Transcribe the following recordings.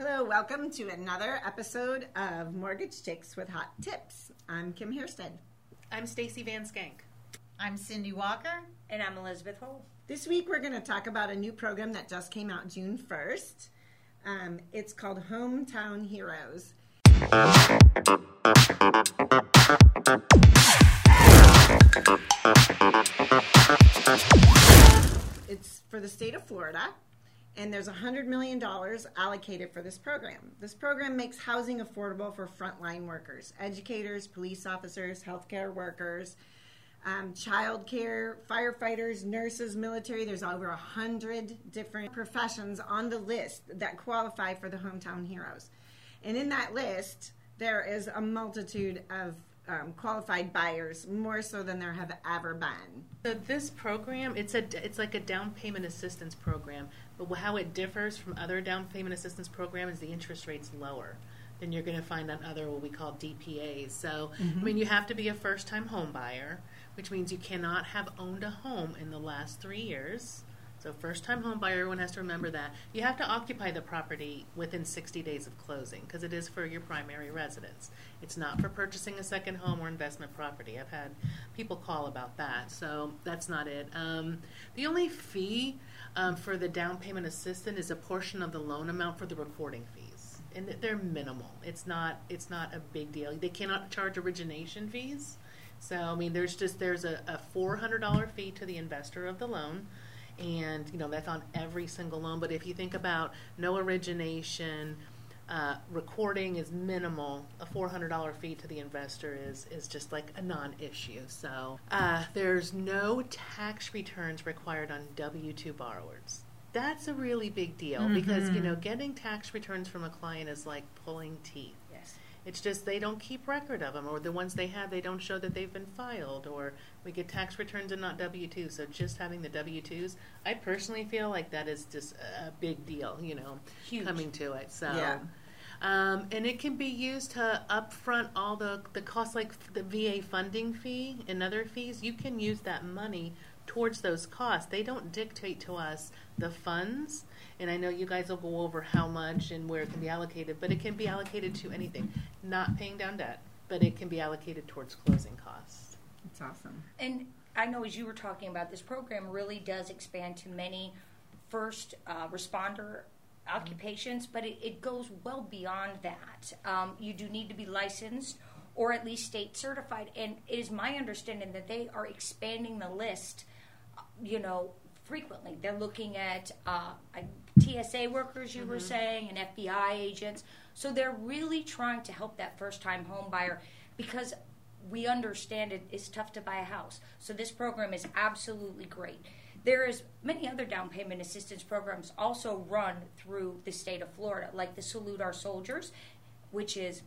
Hello, welcome to another episode of Mortgage Chicks with Hot Tips. I'm Kim Hairsted. I'm Stacy Van Skank. I'm Cindy Walker. And I'm Elizabeth Hole. This week we're going to talk about a new program that just came out June 1st. Um, it's called Hometown Heroes. It's for the state of Florida, and there's $100 million allocated for this program. This program makes housing affordable for frontline workers, educators, police officers, healthcare workers, um, child care, firefighters, nurses, military. There's over a hundred different professions on the list that qualify for the Hometown Heroes. And in that list, there is a multitude of um, qualified buyers, more so than there have ever been. So this program, it's a it's like a down payment assistance program, but how it differs from other down payment assistance programs is the interest rate's lower than you're going to find on other what we call DPAs. So I mean, you have to be a first time home buyer, which means you cannot have owned a home in the last three years. So first time home buyer, everyone has to remember that. You have to occupy the property within 60 days of closing because it is for your primary residence. It's not for purchasing a second home or investment property. I've had people call about that, so that's not it. Um, the only fee um, for the down payment assistant is a portion of the loan amount for the recording fees, and they're minimal. It's not it's not a big deal. They cannot charge origination fees. So I mean, there's just there's a, a four hundred dollar fee to the investor of the loan, and you know that's on every single loan. But if you think about no origination, uh, recording is minimal. A four hundred dollar fee to the investor is is just like a non-issue. So uh, there's no tax returns required on W two borrowers. That's a really big deal because you know getting tax returns from a client is like pulling teeth. It's just they don't keep record of them, or the ones they have, they don't show that they've been filed, or we get tax returns and not W 2s. So just having the W 2s, I personally feel like that is just a big deal, you know, Huge. coming to it. So. Yeah. Um, and it can be used to upfront all the, the costs, like the VA funding fee and other fees. You can use that money towards those costs. They don't dictate to us the funds. And I know you guys will go over how much and where it can be allocated, but it can be allocated to anything. Not paying down debt, but it can be allocated towards closing costs. It's awesome. And I know as you were talking about, this program really does expand to many first uh, responder occupations, but it, it goes well beyond that. Um, you do need to be licensed or at least state certified. And it is my understanding that they are expanding the list, you know, frequently. They're looking at uh, TSA workers, you were saying, and FBI agents. So they're really trying to help that first time home buyer because we understand it is tough to buy a house. So this program is absolutely great. There is many other down payment assistance programs also run through the state of Florida, like the Salute Our Soldiers, which is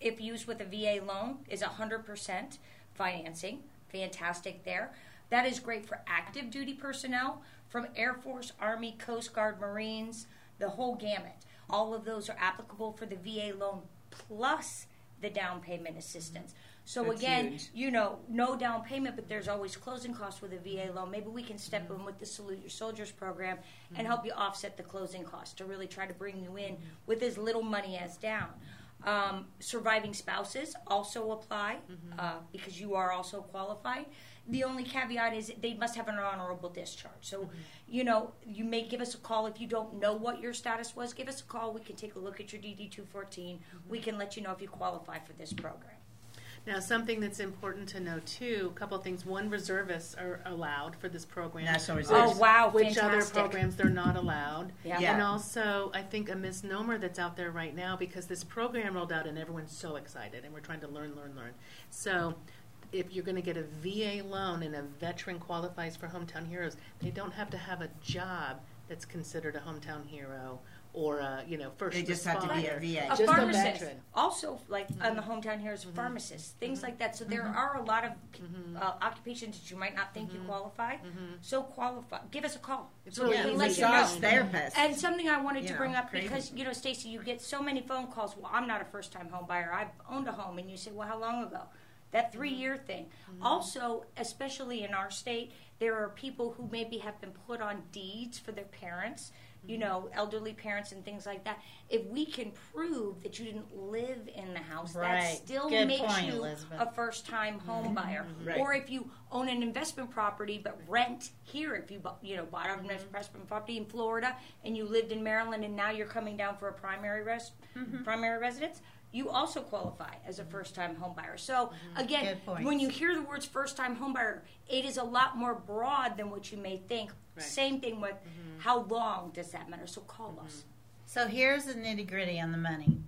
if used with a VA loan is 100% financing. Fantastic there. That is great for active duty personnel from Air Force, Army, Coast Guard, Marines, the whole gamut. All of those are applicable for the VA loan plus the down payment assistance. So That's again, huge. you know, no down payment, but there's always closing costs with a VA loan. Maybe we can step in with the Salute Your Soldiers program and help you offset the closing costs to really try to bring you in with as little money as down. Um, surviving spouses also apply uh, because you are also qualified. The only caveat is they must have an honorable discharge. So, you know, you may give us a call if you don't know what your status was. Give us a call. We can take a look at your DD 214. We can let you know if you qualify for this program. Now, something that's important to know too, a couple of things. One, reservists are allowed for this program. National Oh, wow. which other programs they're not allowed. Yeah. Yeah. And also, I think a misnomer that's out there right now because this program rolled out and everyone's so excited and we're trying to learn, learn, learn. So, if you're going to get a VA loan and a veteran qualifies for Hometown Heroes, they don't have to have a job that's considered a hometown hero or a, you know first They just have to be a responder. VA. a Just a pharmacist. veteran. also, like mm-hmm. on the hometown heroes, mm-hmm. pharmacists, things mm-hmm. like that. So there are a lot of uh, occupations that you might not think you qualify. So qualify. Give us a call. It's so really we let you know. Massage therapist. And something I wanted You to know, bring up crazy. because you know, Stacy, you get so many phone calls. Well, I'm not a first-time home buyer. I've owned a home, and you say, "Well, how long ago?" That three-year mm-hmm. thing. Mm-hmm. Also, especially in our state, there are people who maybe have been put on deeds for their parents you mm-hmm. know, elderly parents and things like that. If we can prove that you didn't live in the house, that still Good makes point, you Elizabeth. a first time home buyer. Right. Or if you own an investment property but rent here, if you you know bought an investment property in Florida and you lived in Maryland and now you're coming down for a primary res- primary residence, you also qualify as a mm-hmm. first time homebuyer. So mm-hmm. again, Good points. when you hear the words first time homebuyer, it is a lot more broad than what you may think. Right. Same thing with mm-hmm. how long does that matter? So call us. So here's the nitty gritty on the money.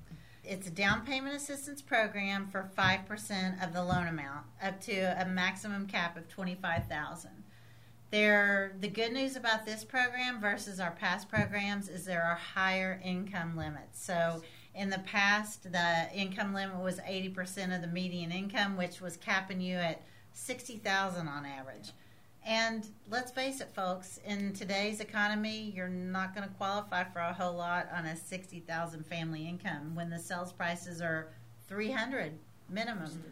It's a down payment assistance program for five percent of the loan amount, up to a maximum cap of twenty five thousand. There, the good news about this program versus our past programs is there are higher income limits. So in the past, the income limit was eighty percent of the median income, which was capping you at sixty thousand on average. And let's face it, folks, in today's economy, you're not going to qualify for a whole lot on a 60,000 family income when the sales prices are 300 minimum.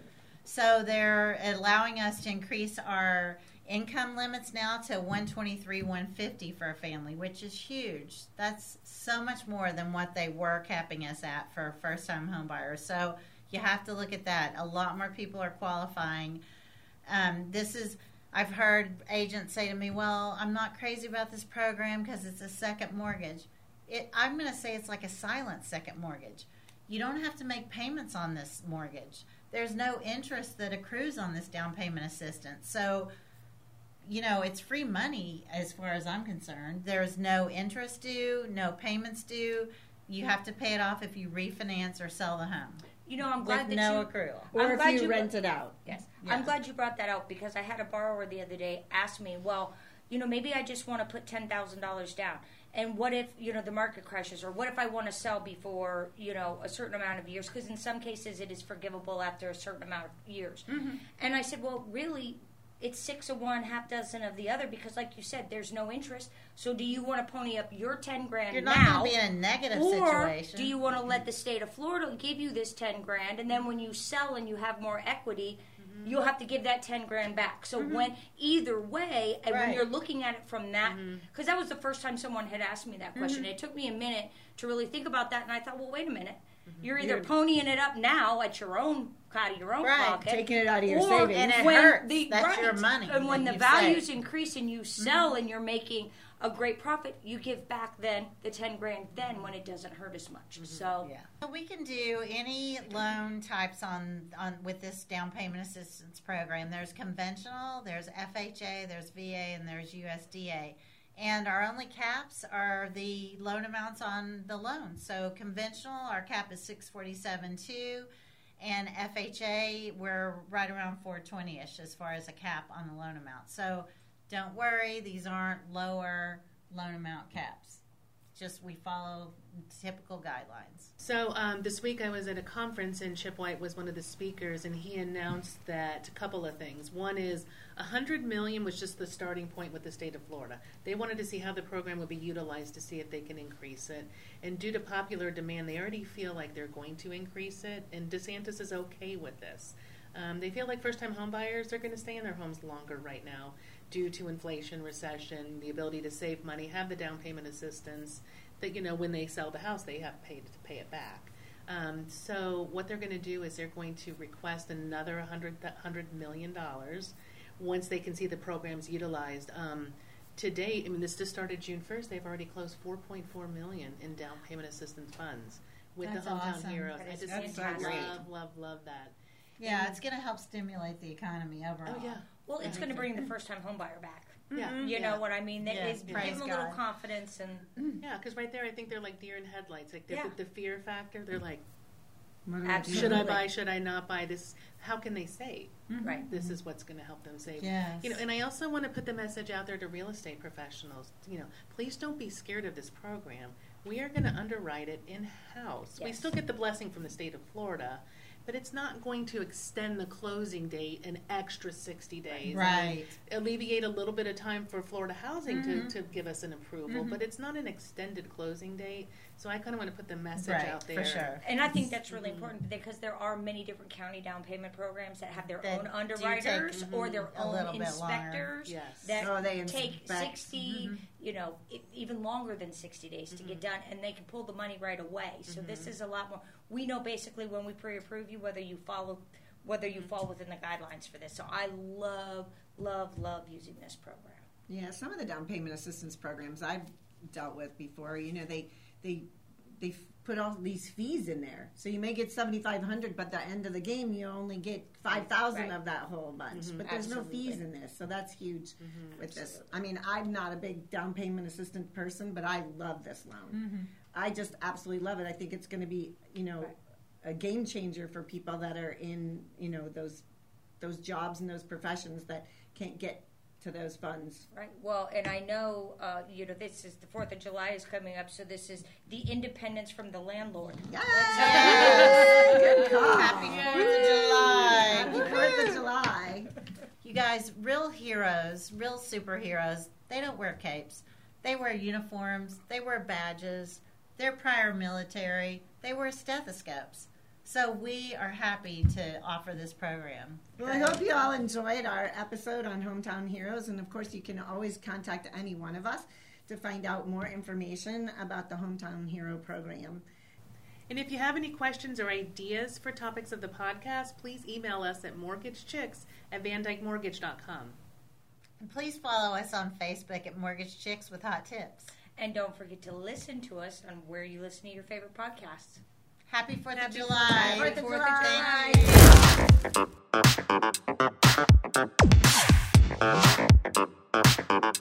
So they're allowing us to increase our income limits now to 123 150 for a family, which is huge. That's so much more than what they were capping us at for first time homebuyers. So you have to look at that. A lot more people are qualifying. Um, this is I've heard agents say to me, "Well, I'm not crazy about this program because it's a second mortgage." It, I'm going to say it's like a silent second mortgage. You don't have to make payments on this mortgage. There's no interest that accrues on this down payment assistance. So, you know, it's free money as far as I'm concerned. There's no interest due, no payments due. You have to pay it off if you refinance or sell the home You know, I'm with glad that no you accrual. Or I'm if glad you, you- rent it out. Yes. Yeah. I'm glad you brought that out because I had a borrower the other day ask me, well, you know, maybe I just want to put $10,000 down. And what if, you know, the market crashes? Or what if I want to sell before, you know, a certain amount of years? Because in some cases it is forgivable after a certain amount of years. Mm-hmm. And I said, well, really, it's six of one, half dozen of the other because, like you said, there's no interest. So do you want to pony up your 10 grand You're not now? going to be in a negative or situation. do you want to let the state of Florida give you this 10 grand and then when you sell and you have more equity, Mm-hmm. you'll have to give that 10 grand back. So when either way, and when Right. Mm-hmm. you're looking at it from that, because that was the first time someone had asked me that question. It took me a minute to really think about that, and I thought, well, wait a minute. Mm-hmm. You're either You're- ponying it up now at your own out of your own Right. pocket, Taking it out of your savings. And it when hurts. the- That's right. your money And when the values saved. increase and you sell and you're making a great profit, you give back then the ten grand then when it doesn't hurt as much. So Yeah. So we can do any loan types on, on with this down payment assistance program. There's conventional, there's FHA, there's VA, and there's USDA. And our only caps are the loan amounts on the loan. So conventional, our cap is six forty seven two, and FHA we're right around four twenty ish as far as a cap on the loan amount. So don't worry, these aren't lower loan amount caps. Just we follow typical guidelines. So um, this week I was at a conference and Chip White was one of the speakers, and he announced that a couple of things. One is a hundred million was just the starting point with the state of Florida. They wanted to see how the program would be utilized to see if they can increase it. And due to popular demand, they already feel like they're going to increase it. And DeSantis is okay with this. Um, they feel like first-time homebuyers are going to stay in their homes longer right now due to inflation, recession, the ability to save money, have the down payment assistance. That you know, when they sell the house, they have paid to pay it back. Um, so what they're going to do is they're going to request another 100, $100 million once they can see the programs utilized. Um, to date, I mean, this just started June 1st. They've already closed 4.4 million in down payment assistance funds with That's the hometown awesome. heroes. I just love, love, love that. Yeah, it's going to help stimulate the economy overall. Oh yeah, well, it's going to bring the mm-hmm. first time home buyer back. yeah. Mm-hmm. You Yeah. know what I mean? That Yes, is praise give them a little God. confidence and mm-hmm. Yeah, because right there, I think they're like deer in headlights. Like Yeah. the, the fear factor. They're like, What do I do? Absolutely. should I buy? Should I not buy this? How can they save? right. This is what's going to help them save. Yes. You know, and I also want to put the message out there to real estate professionals. You know, please don't be scared of this program. We are going to underwrite it in house. We still get the blessing from the state of Florida, but it's not going to extend the closing date an extra sixty days. Right. alleviate a little bit of time for Florida Housing Mhm. to, to give us an approval, Mhm. but it's not an extended closing date. So I kind of want to put the message Right, out there. for sure. And I think that's really mm-hmm. important because there are many different county down payment programs that have their That own underwriters take, or mm-hmm, their own little bit longer. inspectors Yes. that So they take inspect. 60, mm-hmm. you know, even longer than 60 days to get done, and they can pull the money right away. So this is a lot more. We know basically when we pre-approve you whether you follow whether you fall within the guidelines for this. So I love, love, love using this program. Yeah, some of the down payment assistance programs I've dealt with before, you know, they they they put all these fees in there. So you may get seventy five hundred, but at the end of the game you only get five thousand Right. of that whole bunch. Mm-hmm. But there's no fees in this, so that's huge mm-hmm. with this. I mean, I'm not a big down payment assistant person, but I love this loan. Mm-hmm. I just absolutely love it. I think it's going to be, you know, Right. a game changer for people that are in, you know, those those jobs and those professions that can't get to those funds. Right. Well, and I know, uh, you know, this is the Fourth of July is coming up, so this is the independence from the landlord. Yes! Good call. Happy Fourth of July. Happy Fourth of July. You guys, real heroes, real superheroes, they don't wear capes. They wear uniforms, they wear badges, they're prior military, they wear stethoscopes. So we are happy to offer this program. Well, I hope you all enjoyed our episode on Hometown Heroes, and of course, you can always contact any one of us to find out more information about the Hometown Hero program. And if you have any questions or ideas for topics of the podcast, please email us at mortgagechicks at vandykmortgage.com. And please follow us on Facebook at Mortgage Chicks with Hot Tips. And don't forget to listen to us on where you listen to your favorite podcasts. Happy Fourth of July. Fourth of July. Of July.